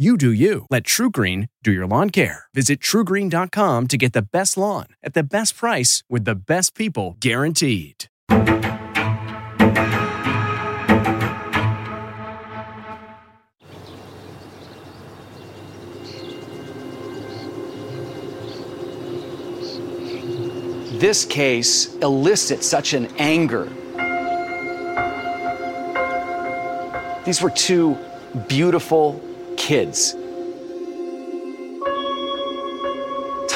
You do you. Let TruGreen do your lawn care. Visit trugreen.com to get the best lawn at the best price with the best people guaranteed. This case elicits such an anger. These were two beautiful kids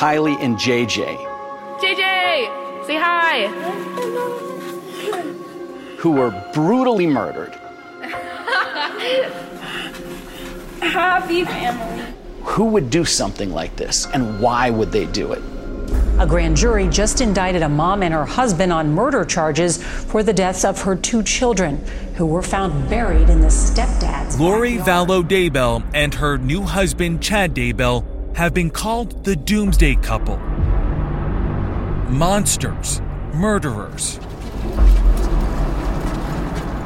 Tylee and JJ. JJ, say hi. Who were brutally murdered. Happy family. Who would do something like this, and why would they do it? A grand jury just indicted a mom and her husband on murder charges for the deaths of her two children, who were found buried in the stepdad's. Lori Vallow Daybell and her new husband, Chad Daybell, have been called the Doomsday Couple. Monsters, murderers.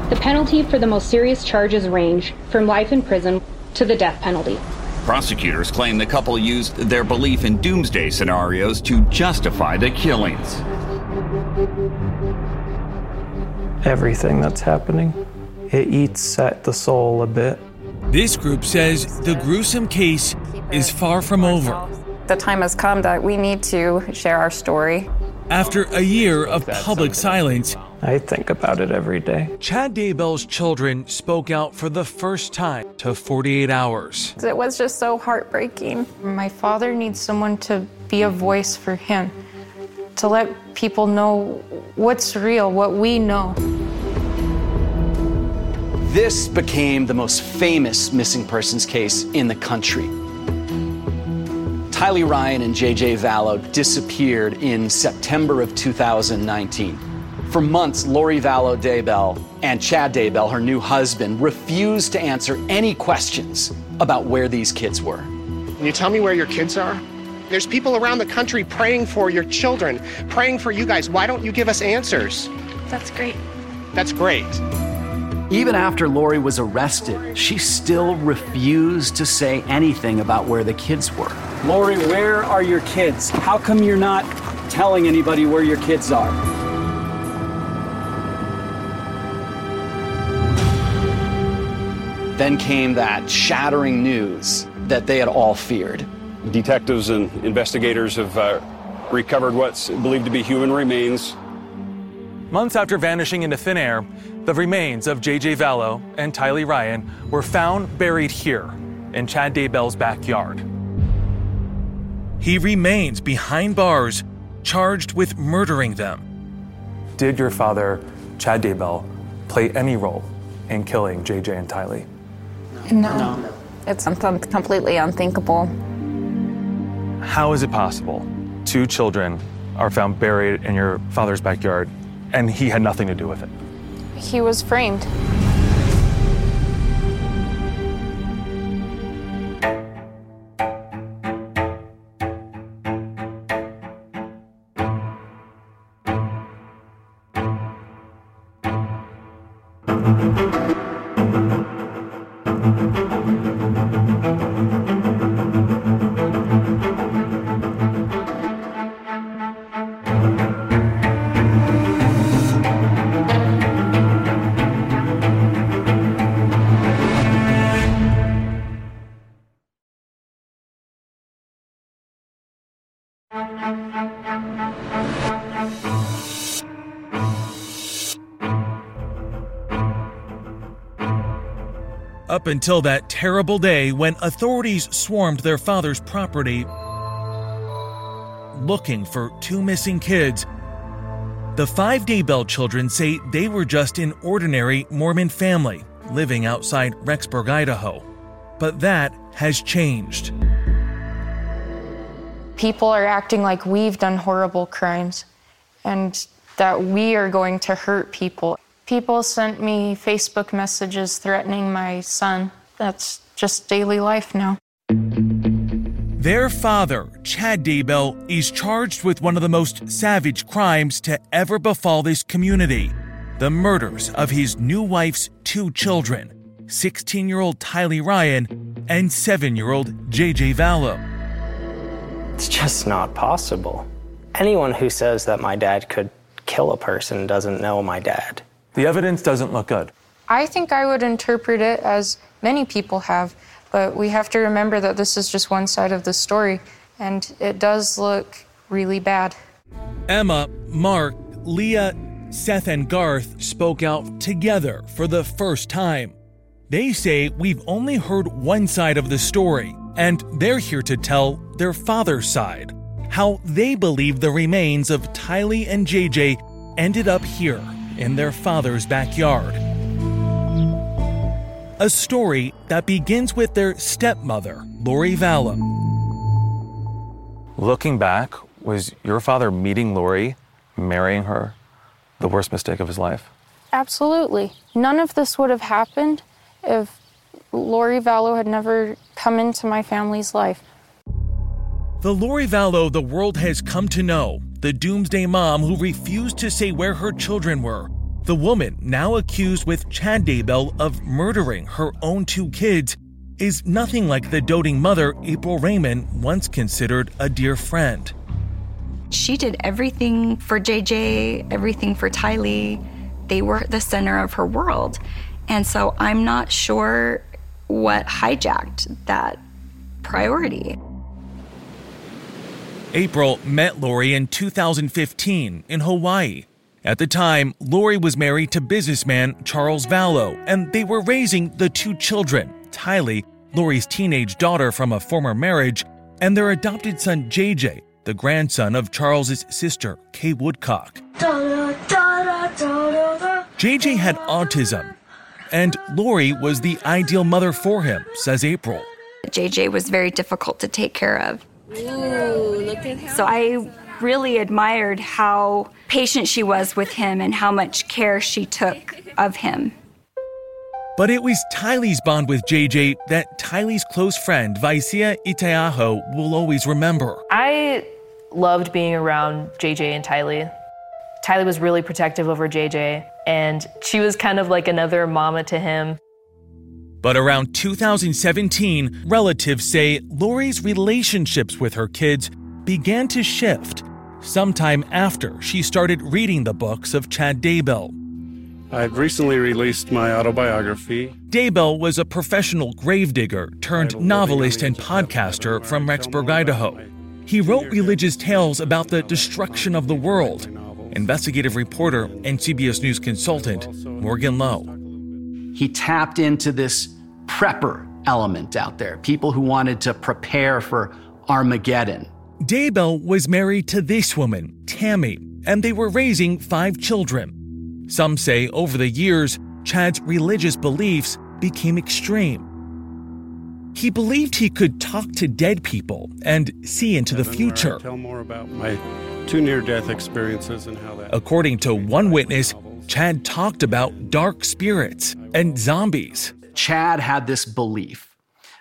The penalty for the most serious charges range from life in prison to the death penalty. Prosecutors claim the couple used their belief in doomsday scenarios to justify the killings. Everything that's happening, it eats at the soul a bit. This group says the gruesome case is far from over. The time has come that we need to share our story. After a year of public silence, I think about it every day. Chad Daybell's children spoke out for the first time to 48 Hours. It was just so heartbreaking. My father needs someone to be a voice for him, to let people know what's real, what we know. This became the most famous missing persons case in the country. Tylee Ryan and JJ Vallow disappeared in September of 2019. For months, Lori Vallow Daybell and Chad Daybell, her new husband, refused to answer any questions about where these kids were. Can you tell me where your kids are? There's people around the country praying for your children, praying for you guys. Why don't you give us answers? That's great. That's great. Even after Lori was arrested, she still refused to say anything about where the kids were. Lori, where are your kids? How come you're not telling anybody where your kids are? Then came that shattering news that they had all feared. Detectives and investigators have uh, recovered what's believed to be human remains. Months after vanishing into thin air, the remains of J.J. Vallow and Tylee Ryan were found buried here in Chad Daybell's backyard. He remains behind bars, charged with murdering them. Did your father, Chad Daybell, play any role in killing JJ and Tylee? No. no. It's something completely unthinkable. How is it possible two children are found buried in your father's backyard and he had nothing to do with it? he was framed. Up until that terrible day when authorities swarmed their father's property looking for two missing kids, the five Daybell children say they were just an ordinary Mormon family living outside Rexburg, Idaho. But that has changed. People are acting like we've done horrible crimes and that we are going to hurt people. People sent me Facebook messages threatening my son. That's just daily life now. Their father, Chad Daybell, is charged with one of the most savage crimes to ever befall this community the murders of his new wife's two children 16 year old Tylee Ryan and 7 year old JJ Vallow. It's just not possible. Anyone who says that my dad could kill a person doesn't know my dad. The evidence doesn't look good. I think I would interpret it as many people have, but we have to remember that this is just one side of the story, and it does look really bad. Emma, Mark, Leah, Seth, and Garth spoke out together for the first time. They say we've only heard one side of the story, and they're here to tell their father's side how they believe the remains of Tylee and JJ ended up here in their father's backyard. A story that begins with their stepmother, Lori Vallow. Looking back, was your father meeting Lori, marrying her, the worst mistake of his life? Absolutely. None of this would have happened if Lori Vallow had never come into my family's life. The Lori Vallow the world has come to know, the doomsday mom who refused to say where her children were, the woman now accused with Chad Daybell of murdering her own two kids, is nothing like the doting mother April Raymond once considered a dear friend. She did everything for JJ, everything for Tylee. They were the center of her world. And so I'm not sure what hijacked that priority. April met Lori in 2015 in Hawaii. At the time, Lori was married to businessman Charles Vallow, and they were raising the two children Tylee, Lori's teenage daughter from a former marriage, and their adopted son JJ, the grandson of Charles's sister, Kay Woodcock. JJ had autism, and Lori was the ideal mother for him, says April. JJ was very difficult to take care of. So I really admired how patient she was with him and how much care she took of him. But it was Tylee's bond with JJ that Tylee's close friend, Vaisia Itayaho, will always remember. I loved being around JJ and Tylee. Tylee was really protective over JJ, and she was kind of like another mama to him. But around 2017, relatives say Lori's relationships with her kids began to shift sometime after she started reading the books of Chad Daybell. I've recently released my autobiography. Daybell was a professional gravedigger turned novelist and podcaster from Rexburg, Idaho. He wrote religious tales about the destruction of the world. Investigative reporter and CBS News consultant Morgan Loew. He tapped into this prepper element out there, people who wanted to prepare for Armageddon. Daybell was married to this woman, Tammy, and they were raising five children. Some say over the years, Chad's religious beliefs became extreme. He believed he could talk to dead people and see into the uh, future. Tell more about my two near death experiences and how that. According to one witness, Chad talked about dark spirits and zombies. Chad had this belief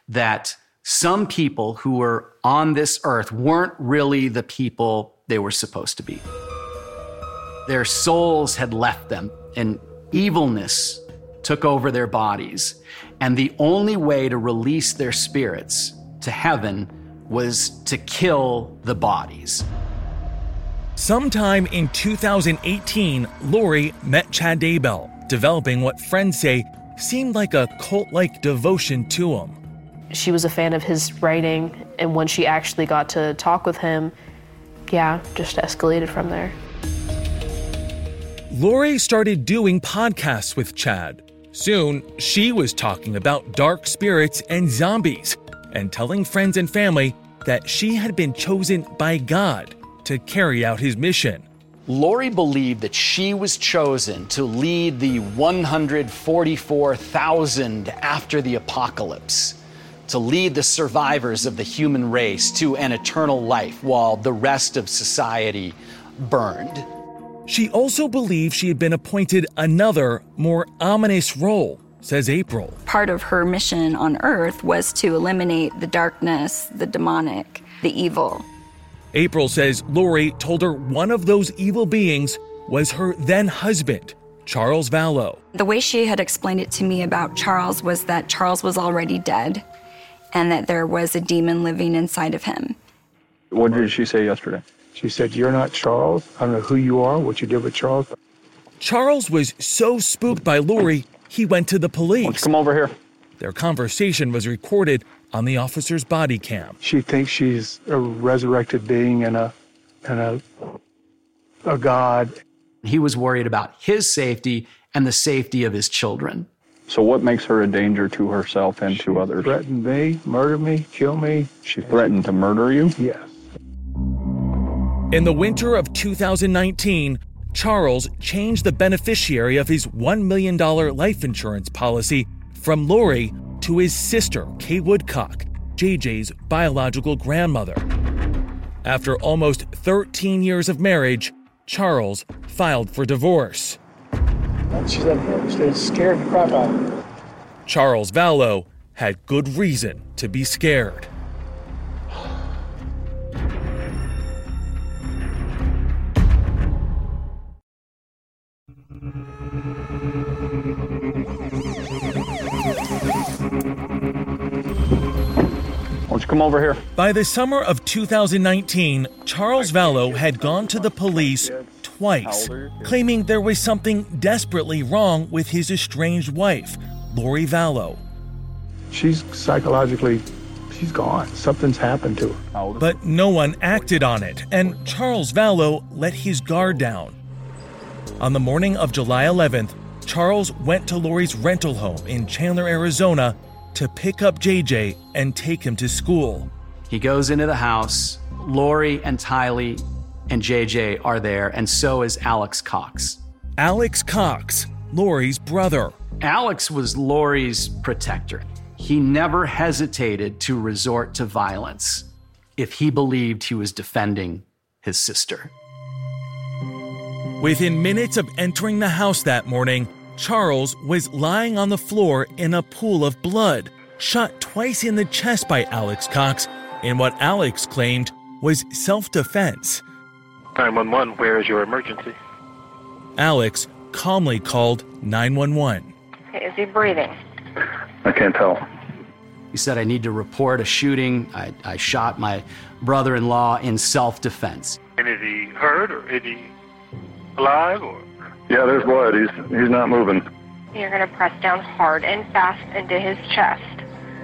that some people who were on this earth weren't really the people they were supposed to be. Their souls had left them, and evilness took over their bodies. And the only way to release their spirits to heaven was to kill the bodies. Sometime in 2018, Lori met Chad Daybell, developing what friends say seemed like a cult like devotion to him. She was a fan of his writing, and when she actually got to talk with him, yeah, just escalated from there. Lori started doing podcasts with Chad. Soon, she was talking about dark spirits and zombies and telling friends and family that she had been chosen by God to carry out his mission. Lori believed that she was chosen to lead the 144,000 after the apocalypse, to lead the survivors of the human race to an eternal life while the rest of society burned. She also believed she had been appointed another, more ominous role, says April. Part of her mission on Earth was to eliminate the darkness, the demonic, the evil. April says Lori told her one of those evil beings was her then husband, Charles Vallow. The way she had explained it to me about Charles was that Charles was already dead and that there was a demon living inside of him. What did she say yesterday? She said, You're not Charles. I don't know who you are, what you did with Charles. Charles was so spooked by Lori, he went to the police. Let's come over here. Their conversation was recorded on the officer's body cam. She thinks she's a resurrected being and a and a a god. He was worried about his safety and the safety of his children. So what makes her a danger to herself and to others? Threatened me, murder me, kill me. She threatened to murder you? Yes. In the winter of 2019, Charles changed the beneficiary of his $1 million life insurance policy from Lori to his sister, Kay Woodcock, JJ's biological grandmother. After almost 13 years of marriage, Charles filed for divorce. She said, scared the crap out of me. Charles Vallow had good reason to be scared. Come over here? By the summer of 2019, Charles Vallow had gone to the police twice, claiming there was something desperately wrong with his estranged wife, Lori Vallow. She's psychologically, she's gone. Something's happened to her. But no one acted on it, and Charles Vallow let his guard down. On the morning of July 11th, Charles went to Lori's rental home in Chandler, Arizona to pick up JJ and take him to school. He goes into the house. Lori and Tylee and JJ are there, and so is Alex Cox. Alex Cox, Lori's brother. Alex was Lori's protector. He never hesitated to resort to violence if he believed he was defending his sister. Within minutes of entering the house that morning, Charles was lying on the floor in a pool of blood, shot twice in the chest by Alex Cox in what Alex claimed was self defense. 911, where is your emergency? Alex calmly called 911. Is he breathing? I can't tell. He said, I need to report a shooting. I, I shot my brother in law in self defense. And is he hurt or is he alive or? Yeah, there's blood. He's he's not moving. You're going to press down hard and fast into his chest.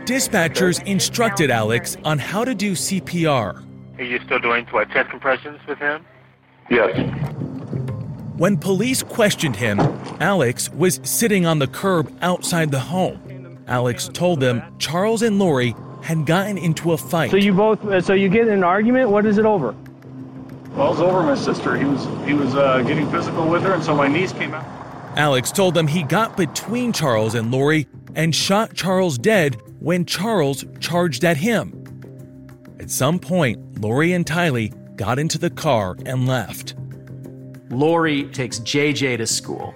Dispatchers instructed Alex on how to do CPR. Are you still doing what chest compressions with him? Yes. When police questioned him, Alex was sitting on the curb outside the home. Alex told them Charles and Lori had gotten into a fight. So you both, uh, so you get in an argument. What is it over? Well, it's over my sister. He was he was uh, getting physical with her, and so my niece came out. Alex told them he got between Charles and Lori and shot Charles dead when Charles charged at him. At some point, Lori and Tylee got into the car and left. Lori takes JJ to school.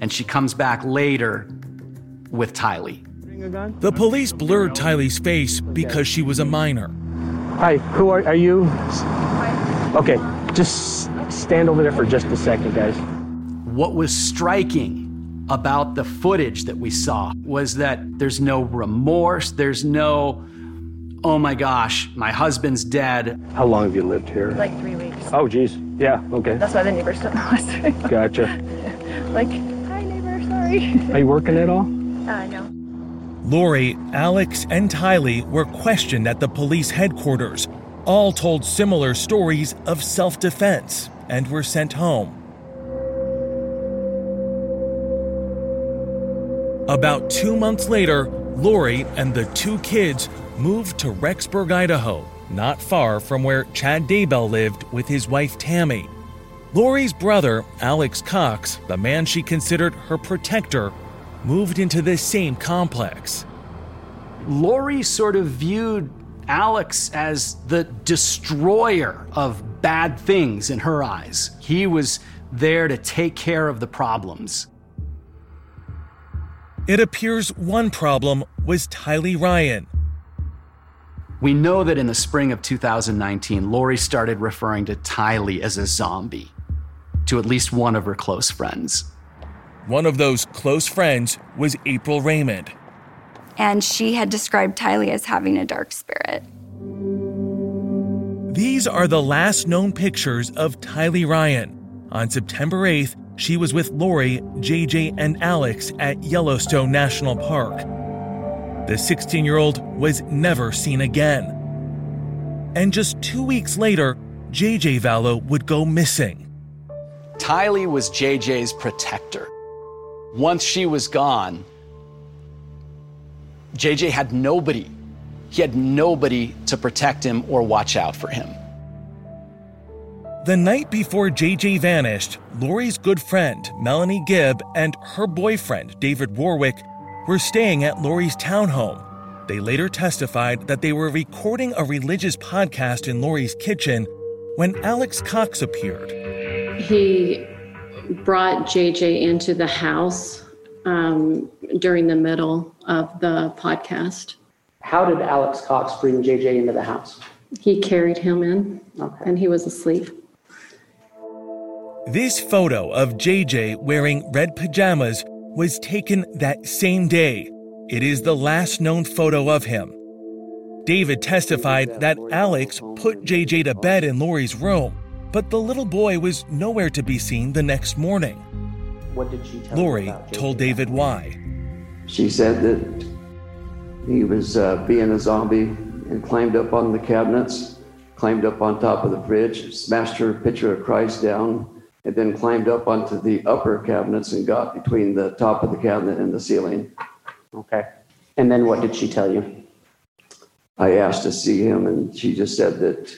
and she comes back later with Tylee. The police blurred Tylee's face because she was a minor. Hi, who are, are you? Okay, just stand over there for just a second, guys. What was striking about the footage that we saw was that there's no remorse, there's no, oh my gosh, my husband's dead. How long have you lived here? Like three weeks. Oh, geez. Yeah, okay. That's why the neighbors don't know us. Gotcha. like, hi neighbor, sorry. Are you working at all? Uh, no. Lori, Alex, and Tylee were questioned at the police headquarters. All told similar stories of self defense and were sent home. About two months later, Lori and the two kids moved to Rexburg, Idaho, not far from where Chad Daybell lived with his wife Tammy. Lori's brother, Alex Cox, the man she considered her protector, moved into this same complex. Lori sort of viewed Alex as the destroyer of bad things in her eyes. He was there to take care of the problems. It appears one problem was Tylee Ryan. We know that in the spring of 2019, Lori started referring to Tylee as a zombie to at least one of her close friends. One of those close friends was April Raymond. And she had described Tylee as having a dark spirit. These are the last known pictures of Tylee Ryan. On September 8th, she was with Lori, JJ, and Alex at Yellowstone National Park. The 16 year old was never seen again. And just two weeks later, JJ Vallow would go missing. Tylee was JJ's protector. Once she was gone, JJ had nobody. He had nobody to protect him or watch out for him. The night before JJ vanished, Lori's good friend, Melanie Gibb, and her boyfriend, David Warwick, were staying at Lori's townhome. They later testified that they were recording a religious podcast in Lori's kitchen when Alex Cox appeared. He brought JJ into the house um, during the middle of the podcast. How did Alex Cox bring JJ into the house? He carried him in, okay. and he was asleep. This photo of JJ wearing red pajamas was taken that same day. It is the last known photo of him. David testified that Alex put JJ to bed in Lori's room, but the little boy was nowhere to be seen the next morning. What did she tell Lori told David why. She said that he was uh, being a zombie and climbed up on the cabinets, climbed up on top of the fridge, smashed her picture of Christ down, and then climbed up onto the upper cabinets and got between the top of the cabinet and the ceiling. Okay. And then what did she tell you? I asked to see him, and she just said that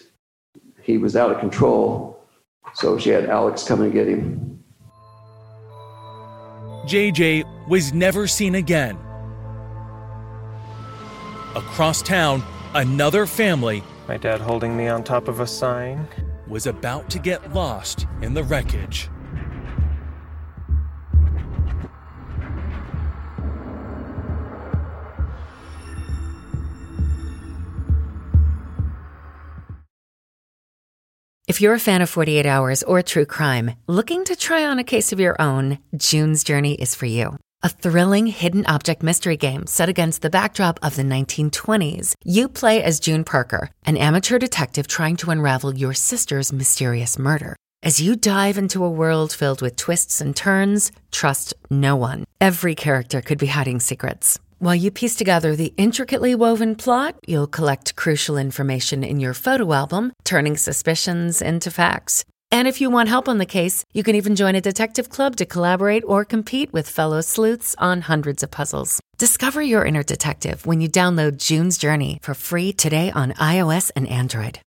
he was out of control. So she had Alex come and get him. JJ was never seen again. Across town, another family, my dad holding me on top of a sign, was about to get lost in the wreckage. If you're a fan of 48 Hours or true crime, looking to try on a case of your own, June's Journey is for you. A thrilling hidden object mystery game set against the backdrop of the 1920s. You play as June Parker, an amateur detective trying to unravel your sister's mysterious murder. As you dive into a world filled with twists and turns, trust no one. Every character could be hiding secrets. While you piece together the intricately woven plot, you'll collect crucial information in your photo album, turning suspicions into facts. And if you want help on the case, you can even join a detective club to collaborate or compete with fellow sleuths on hundreds of puzzles. Discover your inner detective when you download June's Journey for free today on iOS and Android.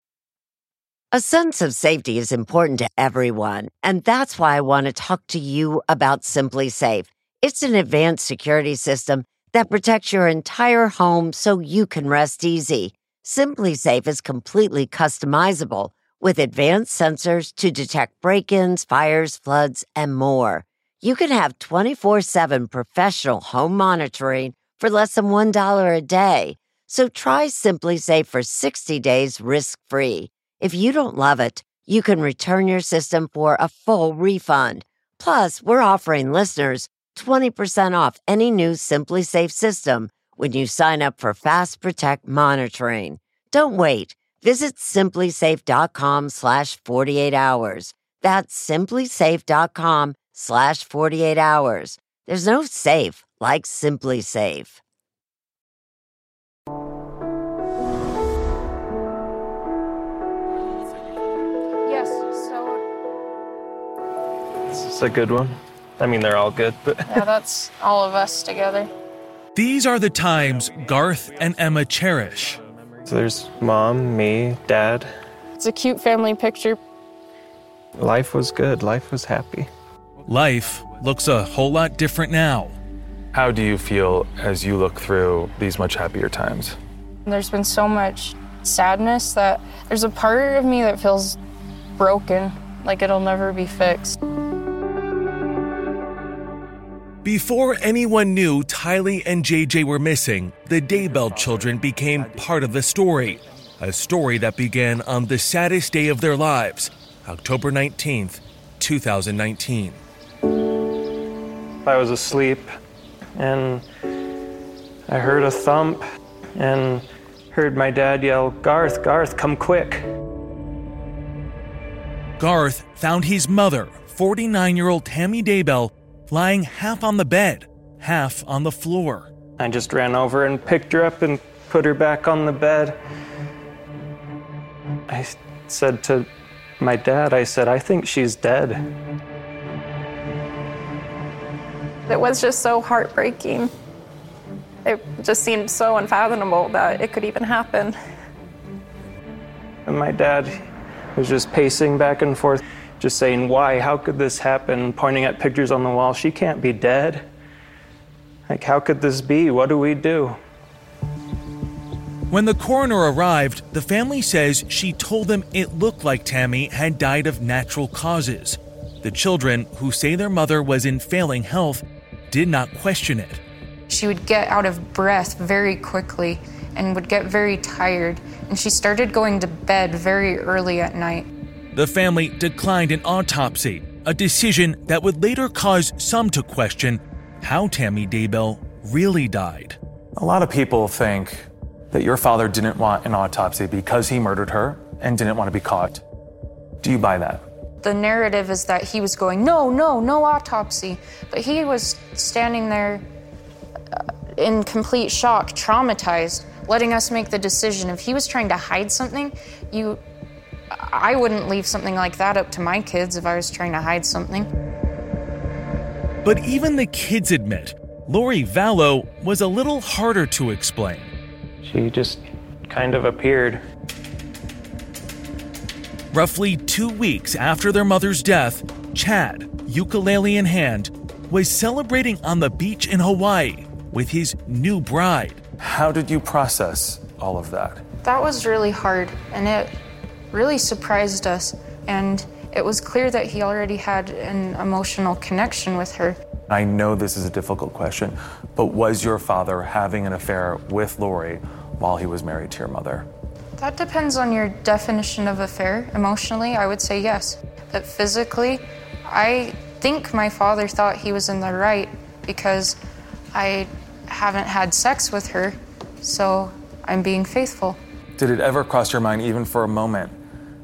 A sense of safety is important to everyone, and that's why I want to talk to you about SimpliSafe. It's an advanced security system that protects your entire home so you can rest easy. SimpliSafe is completely customizable with advanced sensors to detect break ins, fires, floods, and more. you can have 24 7 professional home monitoring for less than $1 a day. So try SimpliSafe for 60 days risk free. If you don't love it, you can return your system for a full refund. Plus, we're offering listeners 20% off any new SimpliSafe system when you sign up for Fast Protect monitoring. Don't wait. Visit simplisafe.com slash 48 hours. That's simplisafe.com slash 48 hours. There's no safe like SimpliSafe. Yes, so This is a good one. I mean, they're all good, but yeah, that's all of us together. These are the times Garth and Emma cherish. So there's mom, me, dad. It's a cute family picture. Life was good. Life was happy. Life looks a whole lot different now. How do you feel as you look through these much happier times? There's been so much sadness that there's a part of me that feels broken, like it'll never be fixed. Before anyone knew Tylee and JJ were missing, the Daybell children became part of the story. A story that began on the saddest day of their lives, October 19th, 2019. I was asleep and I heard a thump and heard my dad yell, Garth, Garth, come quick. Garth found his mother, 49 year old Tammy Daybell, lying half on the bed, half on the floor. I just ran over and picked her up and put her back on the bed. I said to my dad, I said, I think she's dead. It was just so heartbreaking. It just seemed so unfathomable that it could even happen. And my dad was just pacing back and forth, just saying, Why? How could this happen? Pointing at pictures on the wall. She can't be dead. Like, how could this be? What do we do? When the coroner arrived, the family says she told them it looked like Tammy had died of natural causes. The children, who say their mother was in failing health, did not question it. She would get out of breath very quickly and would get very tired, and she started going to bed very early at night. The family declined an autopsy, a decision that would later cause some to question how Tammy Daybell really died. A lot of people think that your father didn't want an autopsy because he murdered her and didn't want to be caught. Do you buy that? The narrative is that he was going, no, no, no autopsy. But he was standing there uh, in complete shock, traumatized, letting us make the decision. If he was trying to hide something, you. I wouldn't leave something like that up to my kids if I was trying to hide something. But even the kids admit Lori Vallow was a little harder to explain. She just kind of appeared. Roughly two weeks after their mother's death, Chad, ukulele in hand, was celebrating on the beach in Hawaii with his new bride. How did you process all of that? That was really hard, and it really surprised us. And it was clear that he already had an emotional connection with her. I know this is a difficult question, but was your father having an affair with Lori while he was married to your mother? That depends on your definition of affair. Emotionally, I would say yes. But physically, I think my father thought he was in the right because I haven't had sex with her, so I'm being faithful. Did it ever cross your mind, even for a moment,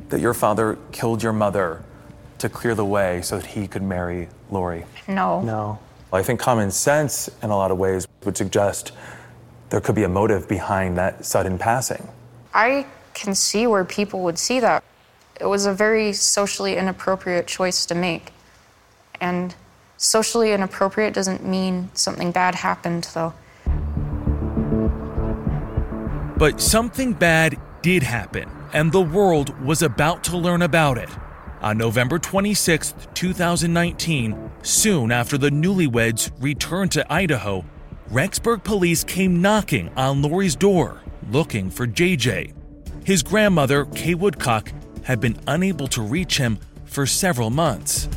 that your father killed your mother to clear the way so that he could marry Lori? No. No. Well, I think common sense, in a lot of ways, would suggest there could be a motive behind that sudden passing. I can see where people would see that. It was a very socially inappropriate choice to make. And socially inappropriate doesn't mean something bad happened, though. But something bad did happen, and the world was about to learn about it. On November 26, 2019, soon after the newlyweds returned to Idaho, Rexburg police came knocking on Lori's door looking for JJ. His grandmother, Kay Woodcock, had been unable to reach him for several months.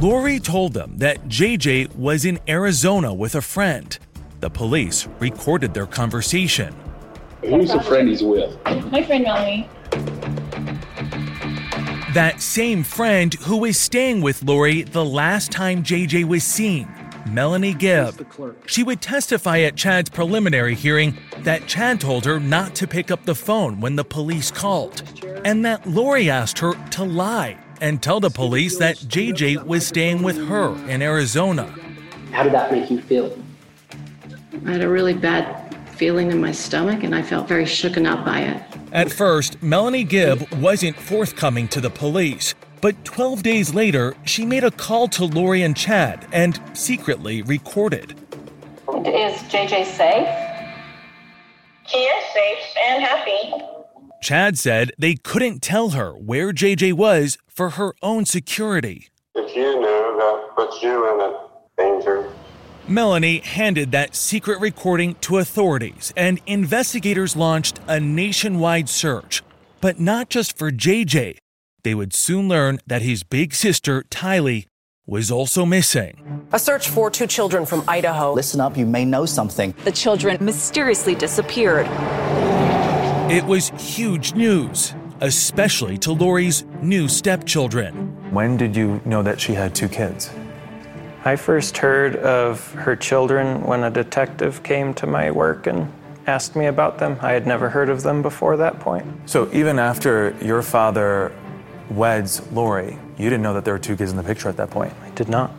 Lori told them that JJ was in Arizona with a friend. The police recorded their conversation. Who's the friend he's with? My friend Melanie. That same friend who was staying with Lori the last time JJ was seen, Melanie Gibb. She would testify at Chad's preliminary hearing that Chad told her not to pick up the phone when the police called, and that Lori asked her to lie and tell the police that JJ was staying with her in Arizona. How did that make you feel? I had a really bad feeling in my stomach and I felt very shooken up by it. At first, Melanie Gibb wasn't forthcoming to the police, but 12 days later, she made a call to Lori and Chad and secretly recorded. Is JJ safe? He is safe and happy. Chad said they couldn't tell her where JJ was for her own security. If you knew, that puts you in a danger. Melanie handed that secret recording to authorities, and investigators launched a nationwide search. But not just for JJ. They would soon learn that his big sister, Tylee, was also missing. A search for two children from Idaho. Listen up, you may know something. The children mysteriously disappeared. It was huge news, especially to Lori's new stepchildren. When did you know that she had two kids? I first heard of her children when a detective came to my work and asked me about them. I had never heard of them before that point. So even after your father weds Lori, you didn't know that there were two kids in the picture at that point? I did not.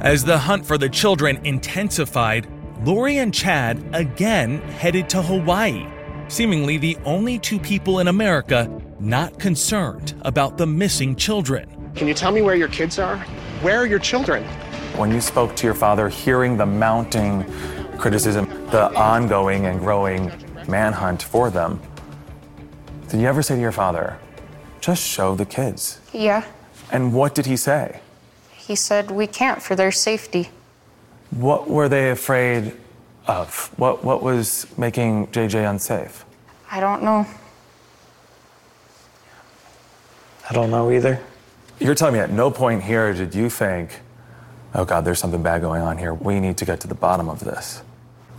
As the hunt for the children intensified, Lori and Chad again headed to Hawaii, seemingly the only two people in America not concerned about the missing children. Can you tell me where your kids are? Where are your children? When you spoke to your father, hearing the mounting criticism, the ongoing and growing manhunt for them, did you ever say to your father, just show the kids? Yeah. And what did he say? He said we can't for their safety. What were they afraid of? What, what was making JJ unsafe? I don't know. I don't know either. You're telling me at no point here did you think, oh God, there's something bad going on here. We need to get to the bottom of this.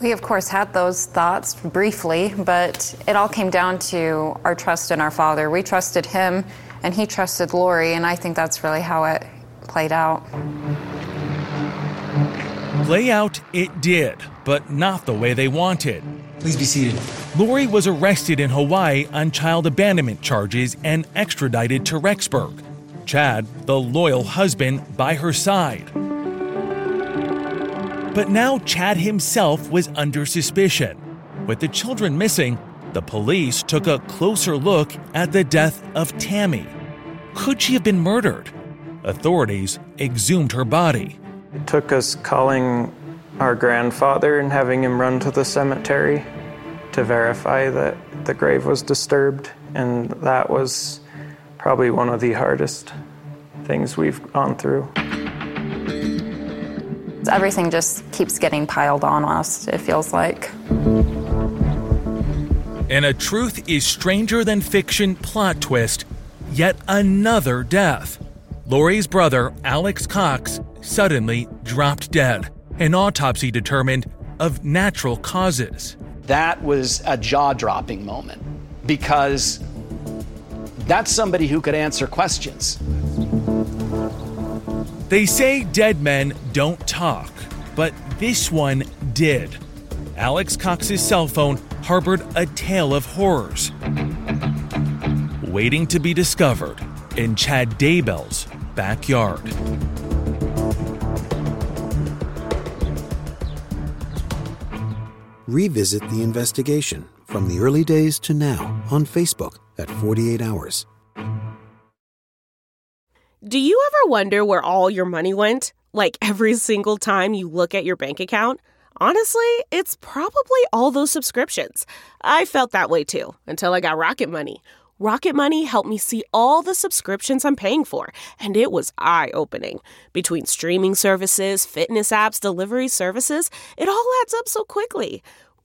We, of course, had those thoughts briefly, but it all came down to our trust in our Father. We trusted Him, and He trusted Lori, and I think that's really how it played out. Play out it did, but not the way they wanted. Please be seated. Lori was arrested in Hawaii on child abandonment charges and extradited to Rexburg. Chad, the loyal husband, by her side. But now Chad himself was under suspicion. With the children missing, the police took a closer look at the death of Tammy. Could she have been murdered? Authorities exhumed her body. It took us calling our grandfather and having him run to the cemetery to verify that the grave was disturbed, and that was probably one of the hardest things we've gone through. Everything just keeps getting piled on us, it feels like. In a truth is stranger than fiction plot twist, yet another death. Lori's brother, Alex Cox, suddenly dropped dead. An autopsy determined of natural causes. That was a jaw dropping moment because that's somebody who could answer questions. They say dead men don't talk, but this one did. Alex Cox's cell phone harbored a tale of horrors, waiting to be discovered in Chad Daybell's backyard. Revisit the investigation from the early days to now on Facebook at 48 Hours. Do you ever wonder where all your money went? Like every single time you look at your bank account? Honestly, it's probably all those subscriptions. I felt that way too until I got Rocket Money. Rocket Money helped me see all the subscriptions I'm paying for, and it was eye opening. Between streaming services, fitness apps, delivery services, it all adds up so quickly.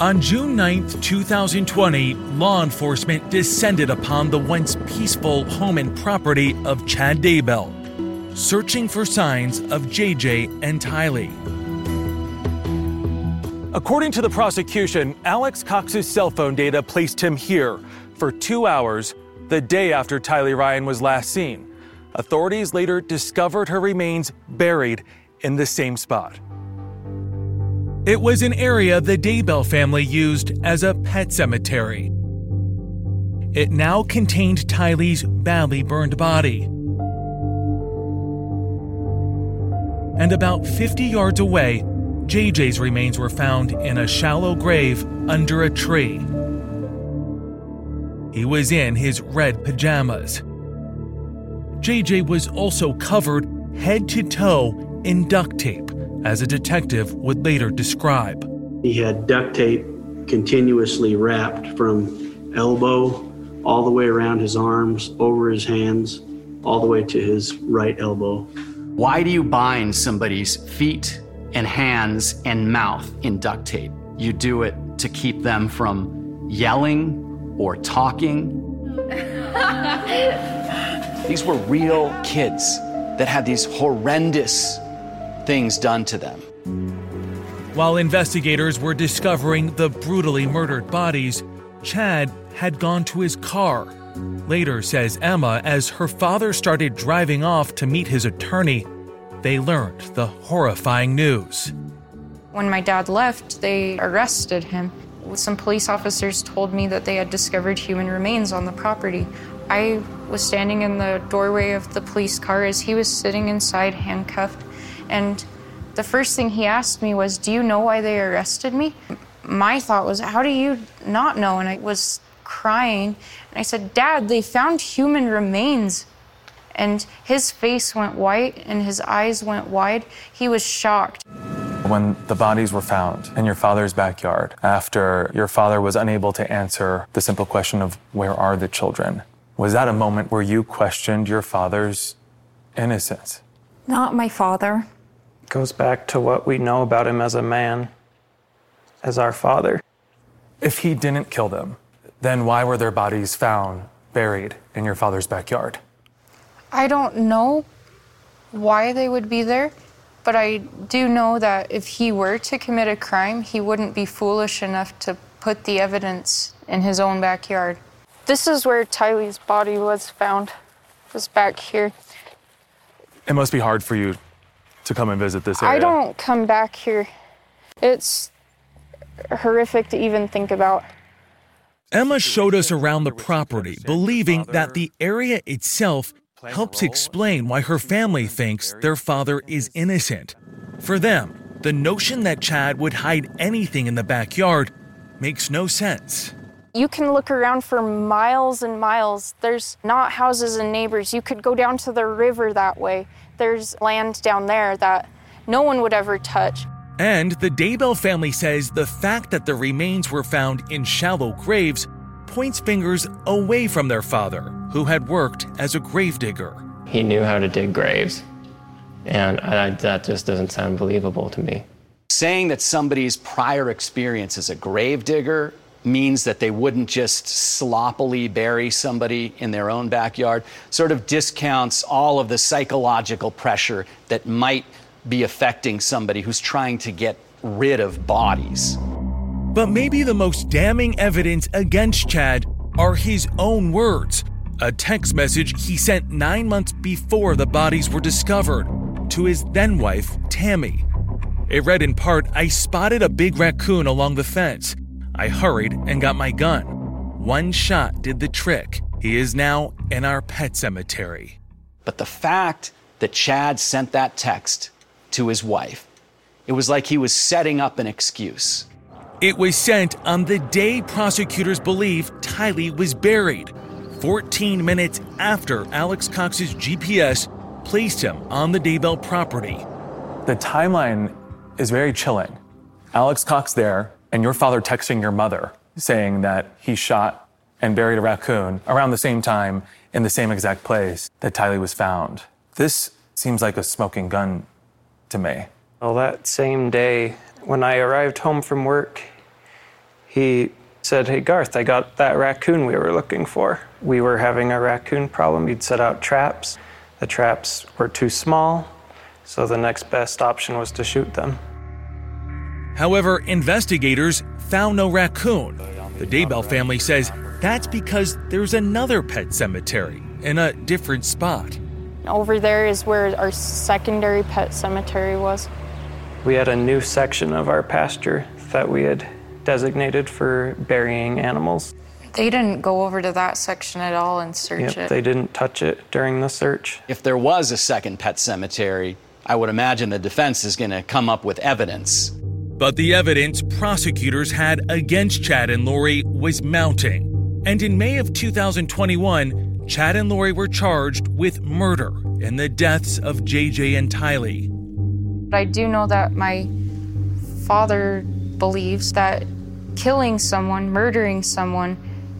On June 9, 2020, law enforcement descended upon the once peaceful home and property of Chad Daybell, searching for signs of JJ and Tylee. According to the prosecution, Alex Cox's cell phone data placed him here for two hours the day after Tylee Ryan was last seen. Authorities later discovered her remains buried in the same spot. It was an area the Daybell family used as a pet cemetery. It now contained Tylee's badly burned body. And about 50 yards away, JJ's remains were found in a shallow grave under a tree. He was in his red pajamas. JJ was also covered head to toe in duct tape as a detective would later describe. He had duct tape continuously wrapped from elbow all the way around his arms, over his hands, all the way to his right elbow. Why do you bind somebody's feet and hands and mouth in duct tape? You do it to keep them from yelling or talking. These were real kids that had these horrendous things done to them. While investigators were discovering the brutally murdered bodies, Chad had gone to his car. Later, says Emma, as her father started driving off to meet his attorney, they learned the horrifying news. When my dad left, they arrested him. Some police officers told me that they had discovered human remains on the property. I was standing in the doorway of the police car as he was sitting inside handcuffed and the first thing he asked me was, Do you know why they arrested me? My thought was, How do you not know? And I was crying. And I said, Dad, they found human remains. And his face went white and his eyes went wide. He was shocked. When the bodies were found in your father's backyard, after your father was unable to answer the simple question of where are the children, was that a moment where you questioned your father's innocence? Not my father goes back to what we know about him as a man, as our father. If he didn't kill them, then why were their bodies found buried in your father's backyard? I don't know why they would be there, but I do know that if he were to commit a crime, he wouldn't be foolish enough to put the evidence in his own backyard. This is where Tylee's body was found, was back here. It must be hard for you to come and visit this area? I don't come back here. It's horrific to even think about. Emma showed us around the property, believing that the area itself helps explain why her family thinks their father is innocent. For them, the notion that Chad would hide anything in the backyard makes no sense. You can look around for miles and miles. There's not houses and neighbors. You could go down to the river that way. There's land down there that no one would ever touch. And the Daybell family says the fact that the remains were found in shallow graves points fingers away from their father, who had worked as a gravedigger. He knew how to dig graves, and I, that just doesn't sound believable to me. Saying that somebody's prior experience as a gravedigger means that they wouldn't just sloppily bury somebody in their own backyard, sort of discounts all of the psychological pressure that might be affecting somebody who's trying to get rid of bodies. But maybe the most damning evidence against Chad are his own words a text message he sent nine months before the bodies were discovered to his then wife, Tammy. It read in part I spotted a big raccoon along the fence. I hurried and got my gun. One shot did the trick. He is now in our pet cemetery. But the fact that Chad sent that text to his wife, it was like he was setting up an excuse. It was sent on the day prosecutors believe Tylee was buried, 14 minutes after Alex Cox's GPS placed him on the Daybell property. The timeline is very chilling. Alex Cox there, and your father texting your mother saying that he shot and buried a raccoon around the same time in the same exact place that Tylee was found. This seems like a smoking gun to me. Well, that same day, when I arrived home from work, he said, Hey, Garth, I got that raccoon we were looking for. We were having a raccoon problem. He'd set out traps. The traps were too small, so the next best option was to shoot them. However, investigators found no raccoon. The Daybell family says that's because there's another pet cemetery in a different spot. Over there is where our secondary pet cemetery was. We had a new section of our pasture that we had designated for burying animals. They didn't go over to that section at all and search Yep, it. they didn't touch it during the search. If there was a second pet cemetery, I would imagine the defense is going to come up with evidence. But the evidence prosecutors had against Chad and Lori was mounting. And in May of 2021, Chad and Lori were charged with murder in the deaths of JJ and Tylee. I do know that my father believes that killing someone, murdering someone,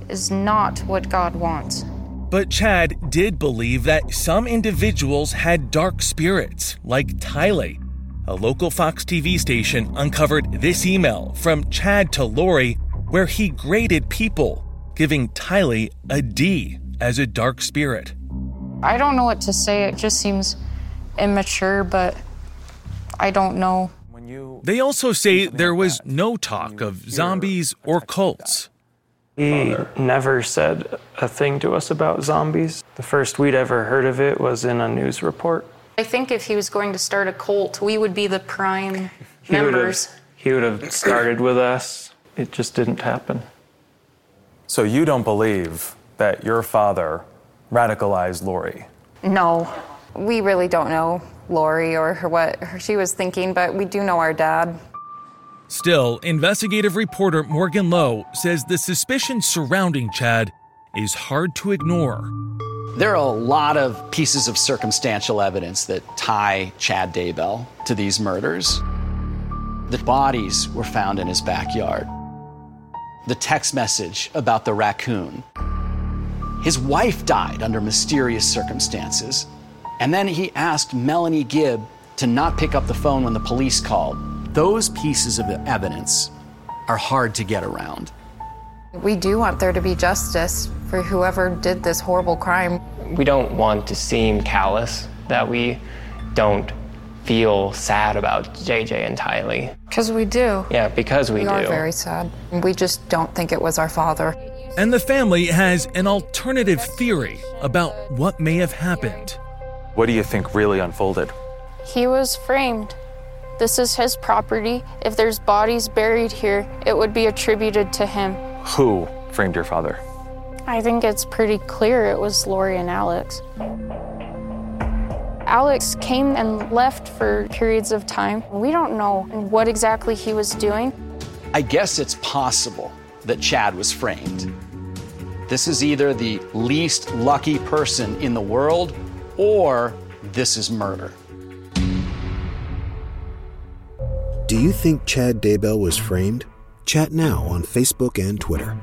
is not what God wants. But Chad did believe that some individuals had dark spirits, like Tylee. A local Fox TV station uncovered this email from Chad to Lori where he graded people, giving Tylee a D as a dark spirit. I don't know what to say. It just seems immature, but I don't know. They also say there was no talk of zombies or cults. He never said a thing to us about zombies. The first we'd ever heard of it was in a news report. I think if he was going to start a cult, we would be the prime He would members. have, he would have started with us. It just didn't happen. So you don't believe that your father radicalized Lori? No, we really don't know Lori or her, what her, she was thinking, but we do know our dad. Still, investigative reporter Morgan Loew says the suspicion surrounding Chad is hard to ignore. There are a lot of pieces of circumstantial evidence that tie Chad Daybell to these murders. The bodies were found in his backyard. The text message about the raccoon. His wife died under mysterious circumstances. And then he asked Melanie Gibb to not pick up the phone when the police called. Those pieces of evidence are hard to get around. We do want there to be justice for whoever did this horrible crime. We don't want to seem callous, that we don't feel sad about JJ and Tylee. Because we do. Yeah, because we, we do. We are very sad. We just don't think it was our father. And the family has an alternative theory about what may have happened. What do you think really unfolded? He was framed. This is his property. If there's bodies buried here, it would be attributed to him. Who framed your father? I think it's pretty clear it was Lori and Alex. Alex came and left for periods of time. We don't know what exactly he was doing. I guess it's possible that Chad was framed. This is either the least lucky person in the world or this is murder. Do you think Chad Daybell was framed? Chat now on Facebook and Twitter.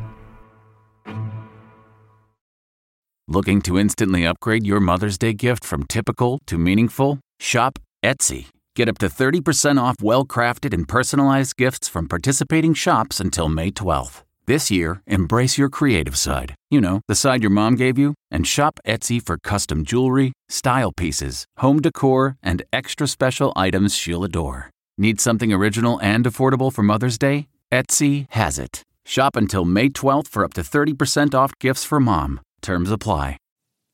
Looking to instantly upgrade your Mother's Day gift from typical to meaningful? Shop Etsy. Get up to 30% off well crafted and personalized gifts from participating shops until May 12th. This year, embrace your creative side. You know, the side your mom gave you, and shop Etsy for custom jewelry, style pieces, home decor, and extra special items she'll adore. Need something original and affordable for Mother's Day? Etsy has it. Shop until May 12th for up to 30% off gifts for mom. Terms apply.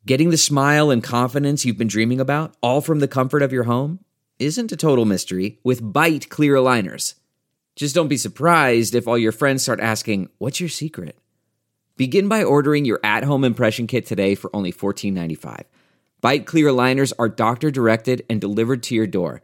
Getting the smile and confidence you've been dreaming about, all from the comfort of your home, isn't a total mystery with Byte clear aligners. Just don't be surprised if all your friends start asking, What's your secret? Begin by ordering your at home impression kit today for only $14.95. Byte clear aligners are doctor directed and delivered to your door.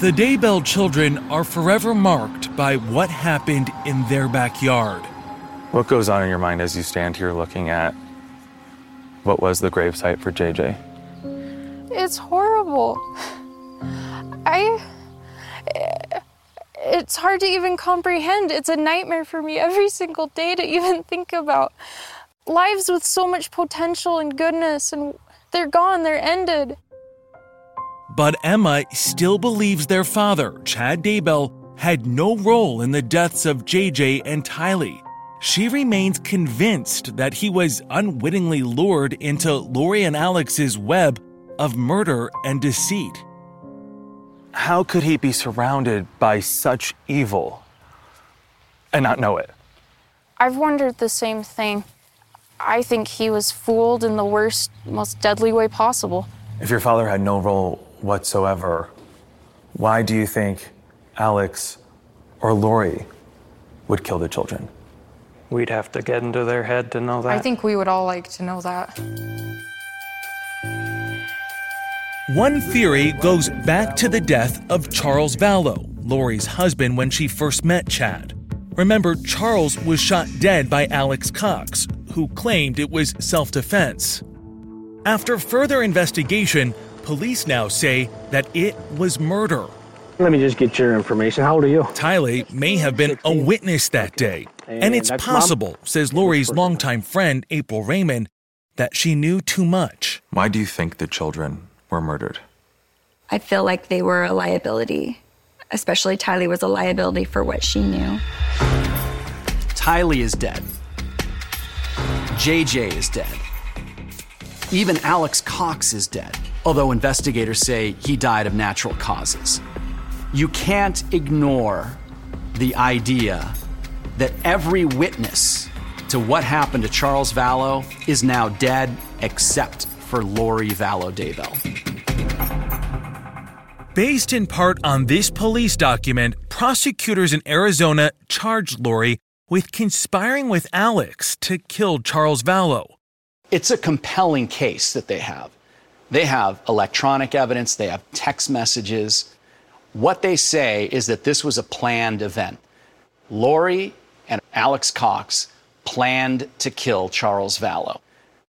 The Daybell children are forever marked by what happened in their backyard. What goes on in your mind as you stand here looking at what was the gravesite for JJ? It's horrible. I. It's hard to even comprehend. It's a nightmare for me every single day to even think about. Lives with so much potential and goodness, and they're gone, they're ended. But Emma still believes their father, Chad Daybell, had no role in the deaths of JJ and Tylee. She remains convinced that he was unwittingly lured into Lori and Alex's web of murder and deceit. How could he be surrounded by such evil and not know it? I've wondered the same thing. I think he was fooled in the worst, most deadly way possible. If your father had no role whatsoever, why do you think Alex or Lori would kill the children? We'd have to get into their head to know that. I think we would all like to know that. One theory goes back to the death of Charles Vallow, Lori's husband, when she first met Chad. Remember, Charles was shot dead by Alex Cox, who claimed it was self defense. After further investigation, police now say that it was murder. Let me just get your information. How old are you? Tylee may have been a witness that day. And, And it's that's mom? possible, says Lori's longtime friend, April Raymond, that she knew too much. Why do you think the children were murdered? I feel like they were a liability, especially Tylee was a liability for what she knew. Tylee is dead. JJ is dead. Even Alex Cox is dead, although investigators say he died of natural causes. You can't ignore the idea that every witness to what happened to Charles Vallow is now dead except for Lori Vallow Daybell. Based in part on this police document, prosecutors in Arizona charged Lori with conspiring with Alex to kill Charles Vallow. It's a compelling case that they have. They have electronic evidence, they have text messages. What they say is that this was a planned event. Lori and Alex Cox planned to kill Charles Vallow.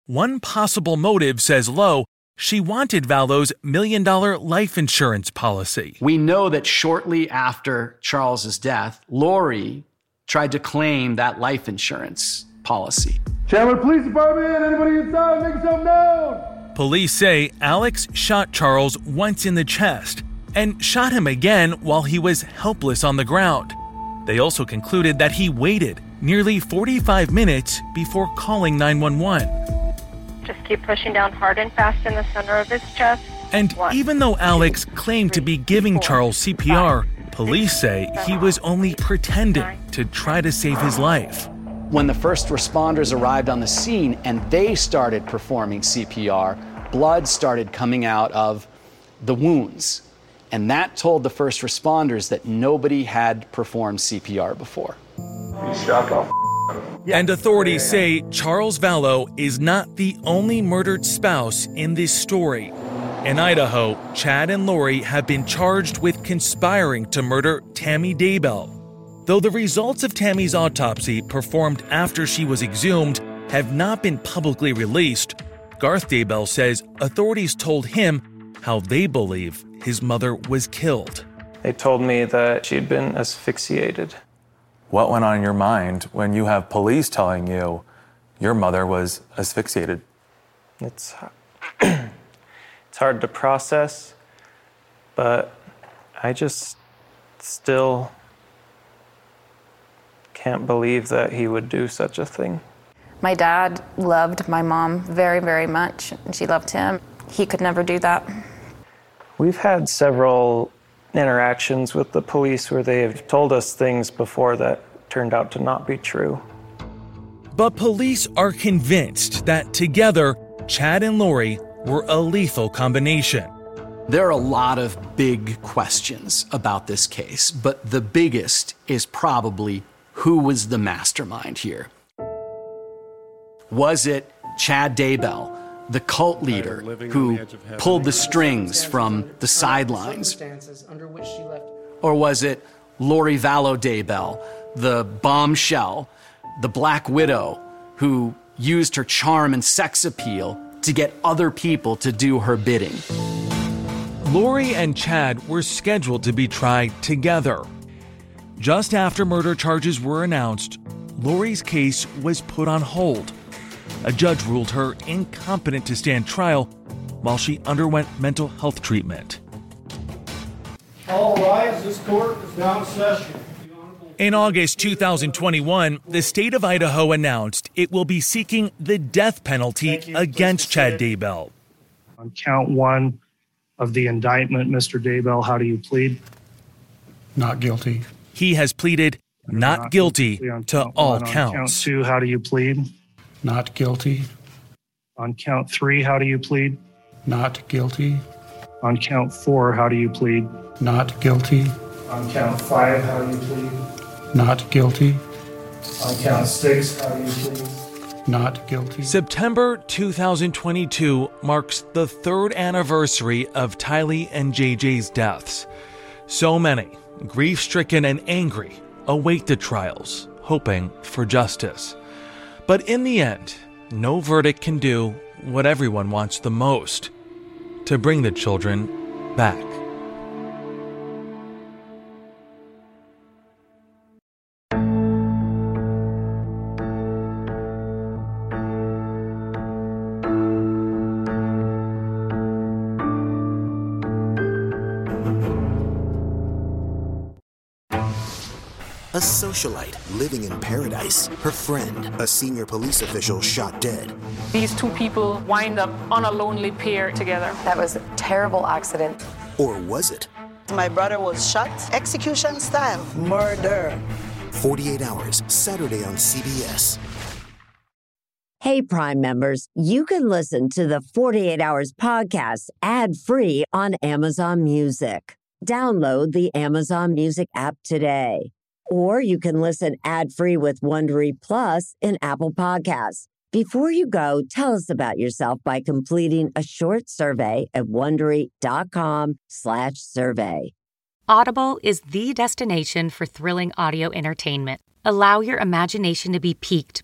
One possible motive, says Loew, she wanted Vallow's million dollar life insurance policy. We know that shortly after Charles's death, Lori tried to claim that life insurance policy. Chandler Police Department, anybody inside, make yourself known. Police say Alex shot Charles once in the chest and shot him again while he was helpless on the ground. They also concluded that he waited nearly 45 minutes before calling 911. Just keep pushing down hard and fast in the center of his chest. And even though Alex claimed to be giving Charles CPR, police say he was only pretending to try to save his life. When the first responders arrived on the scene and they started performing CPR, blood started coming out of the wounds. And that told the first responders that nobody had performed CPR before. And authorities say Charles Vallow is not the only murdered spouse in this story. In Idaho, Chad and Lori have been charged with conspiring to murder Tammy Daybell. Though the results of Tammy's autopsy, performed after she was exhumed, have not been publicly released, Garth Daybell says authorities told him how they believe his mother was killed. They told me that she'd been asphyxiated. What went on in your mind when you have police telling you your mother was asphyxiated. It's it's hard to process, but I just still can't believe that he would do such a thing. My dad loved my mom very, very much, and she loved him. He could never do that. We've had several interactions with the police where they have told us things before that turned out to not be true. But police are convinced that together, Chad and Lori were a lethal combination. There are a lot of big questions about this case, but the biggest is probably who was the mastermind here? Was it Chad Daybell, the cult leader who pulled the strings from the sidelines? Or was it Lori Vallow Daybell, the bombshell, the Black Widow, who used her charm and sex appeal to get other people to do her bidding? Lori and Chad were scheduled to be tried together. Just after murder charges were announced, Lori's case was put on hold. A judge ruled her incompetent to stand trial while she underwent mental health treatment. All rise. This court is now in session. In August 2021, the state of Idaho announced it will be seeking the death penalty against Chad Daybell. On count one of the indictment, Mr. Daybell, how do you plead? Not guilty. He has pleaded not guilty to all On count counts. two, how do you plead? Not guilty. On count three, how do you plead? Not guilty. On count four, how do you plead? Not guilty. On count five, how do you plead? Not guilty. On count six, how do you plead? Not guilty. September 2022 marks the third anniversary of Tylee and JJ's deaths. So many, grief stricken and angry, await the trials, hoping for justice. But in the end, no verdict can do what everyone wants the most to bring the children back. Socialite living in paradise. Her friend, a senior police official, shot dead. These two people wind up on a lonely pier together. That was a terrible accident. Or was it? My brother was shot execution style. Murder. 48 Hours, Saturday on CBS. Hey, Prime members, you can listen to the 48 Hours podcast ad free on Amazon Music. Download the Amazon Music app today. Or you can listen ad free with Wondery Plus in Apple Podcasts. Before you go, tell us about yourself by completing a short survey at wondery.com/slash survey. Audible is the destination for thrilling audio entertainment. Allow your imagination to be piqued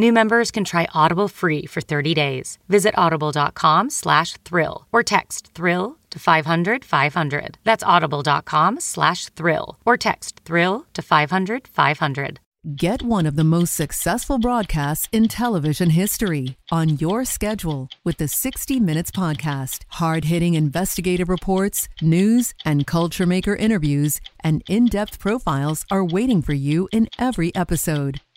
New members can try Audible free for 30 days. Visit audible.com slash thrill or text thrill to 500 500. That's audible.com slash thrill or text thrill to 500 500. Get one of the most successful broadcasts in television history on your schedule with the 60 Minutes Podcast. Hard hitting investigative reports, news, and culture maker interviews, and in depth profiles are waiting for you in every episode.